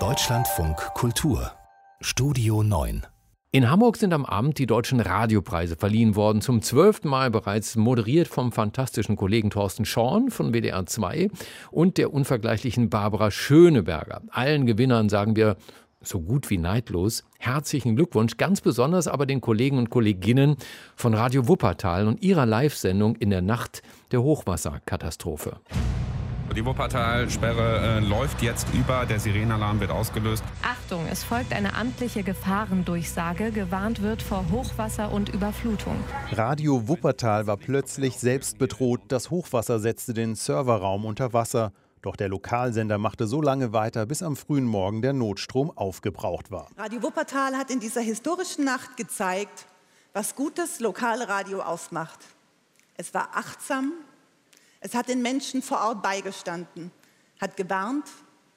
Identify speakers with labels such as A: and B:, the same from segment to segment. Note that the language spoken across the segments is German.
A: Deutschlandfunk Kultur Studio 9
B: in Hamburg sind am Abend die deutschen Radiopreise verliehen worden, zum zwölften Mal bereits moderiert vom fantastischen Kollegen Thorsten Schorn von WDR 2 und der unvergleichlichen Barbara Schöneberger. Allen Gewinnern sagen wir so gut wie neidlos herzlichen Glückwunsch, ganz besonders aber den Kollegen und Kolleginnen von Radio Wuppertal und ihrer Live-Sendung in der Nacht der Hochwasserkatastrophe.
C: Die Wuppertalsperre äh, läuft jetzt über, der Sirenenalarm wird ausgelöst.
D: Achtung, es folgt eine amtliche Gefahrendurchsage. Gewarnt wird vor Hochwasser und Überflutung.
E: Radio Wuppertal war plötzlich selbst bedroht. Das Hochwasser setzte den Serverraum unter Wasser. Doch der Lokalsender machte so lange weiter, bis am frühen Morgen der Notstrom aufgebraucht war.
F: Radio Wuppertal hat in dieser historischen Nacht gezeigt, was gutes Lokalradio ausmacht. Es war achtsam, es hat den Menschen vor Ort beigestanden, hat gewarnt,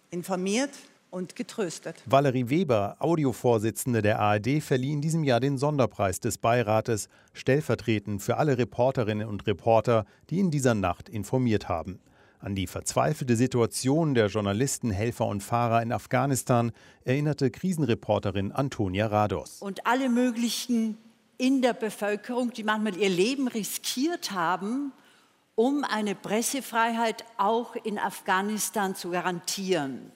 F: informiert und getröstet.
E: Valerie Weber, Audiovorsitzende der ARD, verlieh in diesem Jahr den Sonderpreis des Beirates, stellvertretend für alle Reporterinnen und Reporter, die in dieser Nacht informiert haben. An die verzweifelte Situation der Journalisten, Helfer und Fahrer in Afghanistan erinnerte Krisenreporterin Antonia Rados.
G: Und alle möglichen in der Bevölkerung, die manchmal ihr Leben riskiert haben, um eine Pressefreiheit auch in Afghanistan zu garantieren.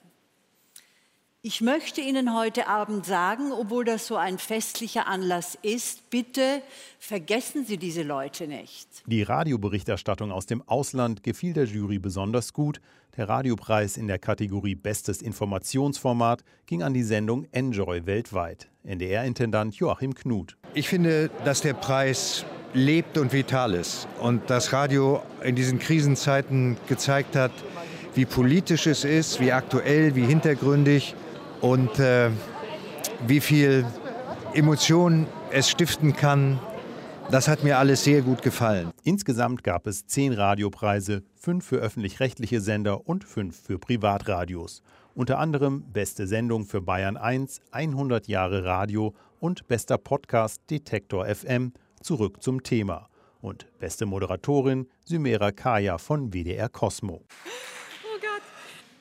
G: Ich möchte Ihnen heute Abend sagen, obwohl das so ein festlicher Anlass ist, bitte vergessen Sie diese Leute nicht.
E: Die Radioberichterstattung aus dem Ausland gefiel der Jury besonders gut. Der Radiopreis in der Kategorie Bestes Informationsformat ging an die Sendung Enjoy weltweit. NDR-Intendant Joachim Knut.
H: Ich finde, dass der Preis lebt und vital ist. Und das Radio in diesen Krisenzeiten gezeigt hat, wie politisch es ist, wie aktuell, wie hintergründig und äh, wie viel Emotionen es stiften kann. Das hat mir alles sehr gut gefallen.
E: Insgesamt gab es zehn Radiopreise, fünf für öffentlich-rechtliche Sender und fünf für Privatradios. Unter anderem Beste Sendung für Bayern 1, 100 Jahre Radio und Bester Podcast Detektor FM zurück zum Thema. Und beste Moderatorin Symera Kaya von WDR Cosmo.
I: Oh Gott,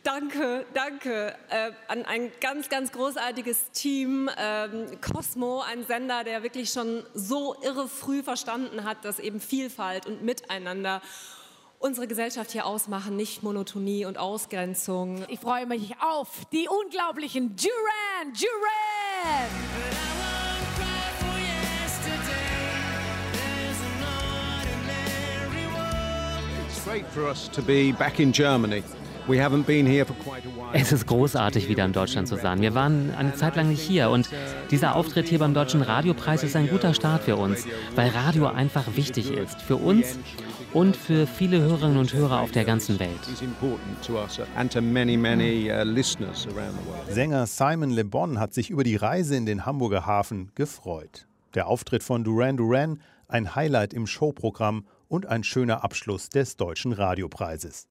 I: danke, danke äh, an ein ganz, ganz großartiges Team. Ähm, Cosmo, ein Sender, der wirklich schon so irre früh verstanden hat, dass eben Vielfalt und Miteinander unsere Gesellschaft hier ausmachen, nicht Monotonie und Ausgrenzung.
J: Ich freue mich auf die unglaublichen Duran Duran!
K: Es ist großartig, wieder in Deutschland zu sein. Wir waren eine Zeit lang nicht hier und dieser Auftritt hier beim Deutschen Radiopreis ist ein guter Start für uns, weil Radio einfach wichtig ist. Für uns und für viele Hörerinnen und Hörer auf der ganzen Welt.
E: Sänger Simon Le Bon hat sich über die Reise in den Hamburger Hafen gefreut. Der Auftritt von Duran Duran, ein Highlight im Showprogramm und ein schöner Abschluss des Deutschen Radiopreises.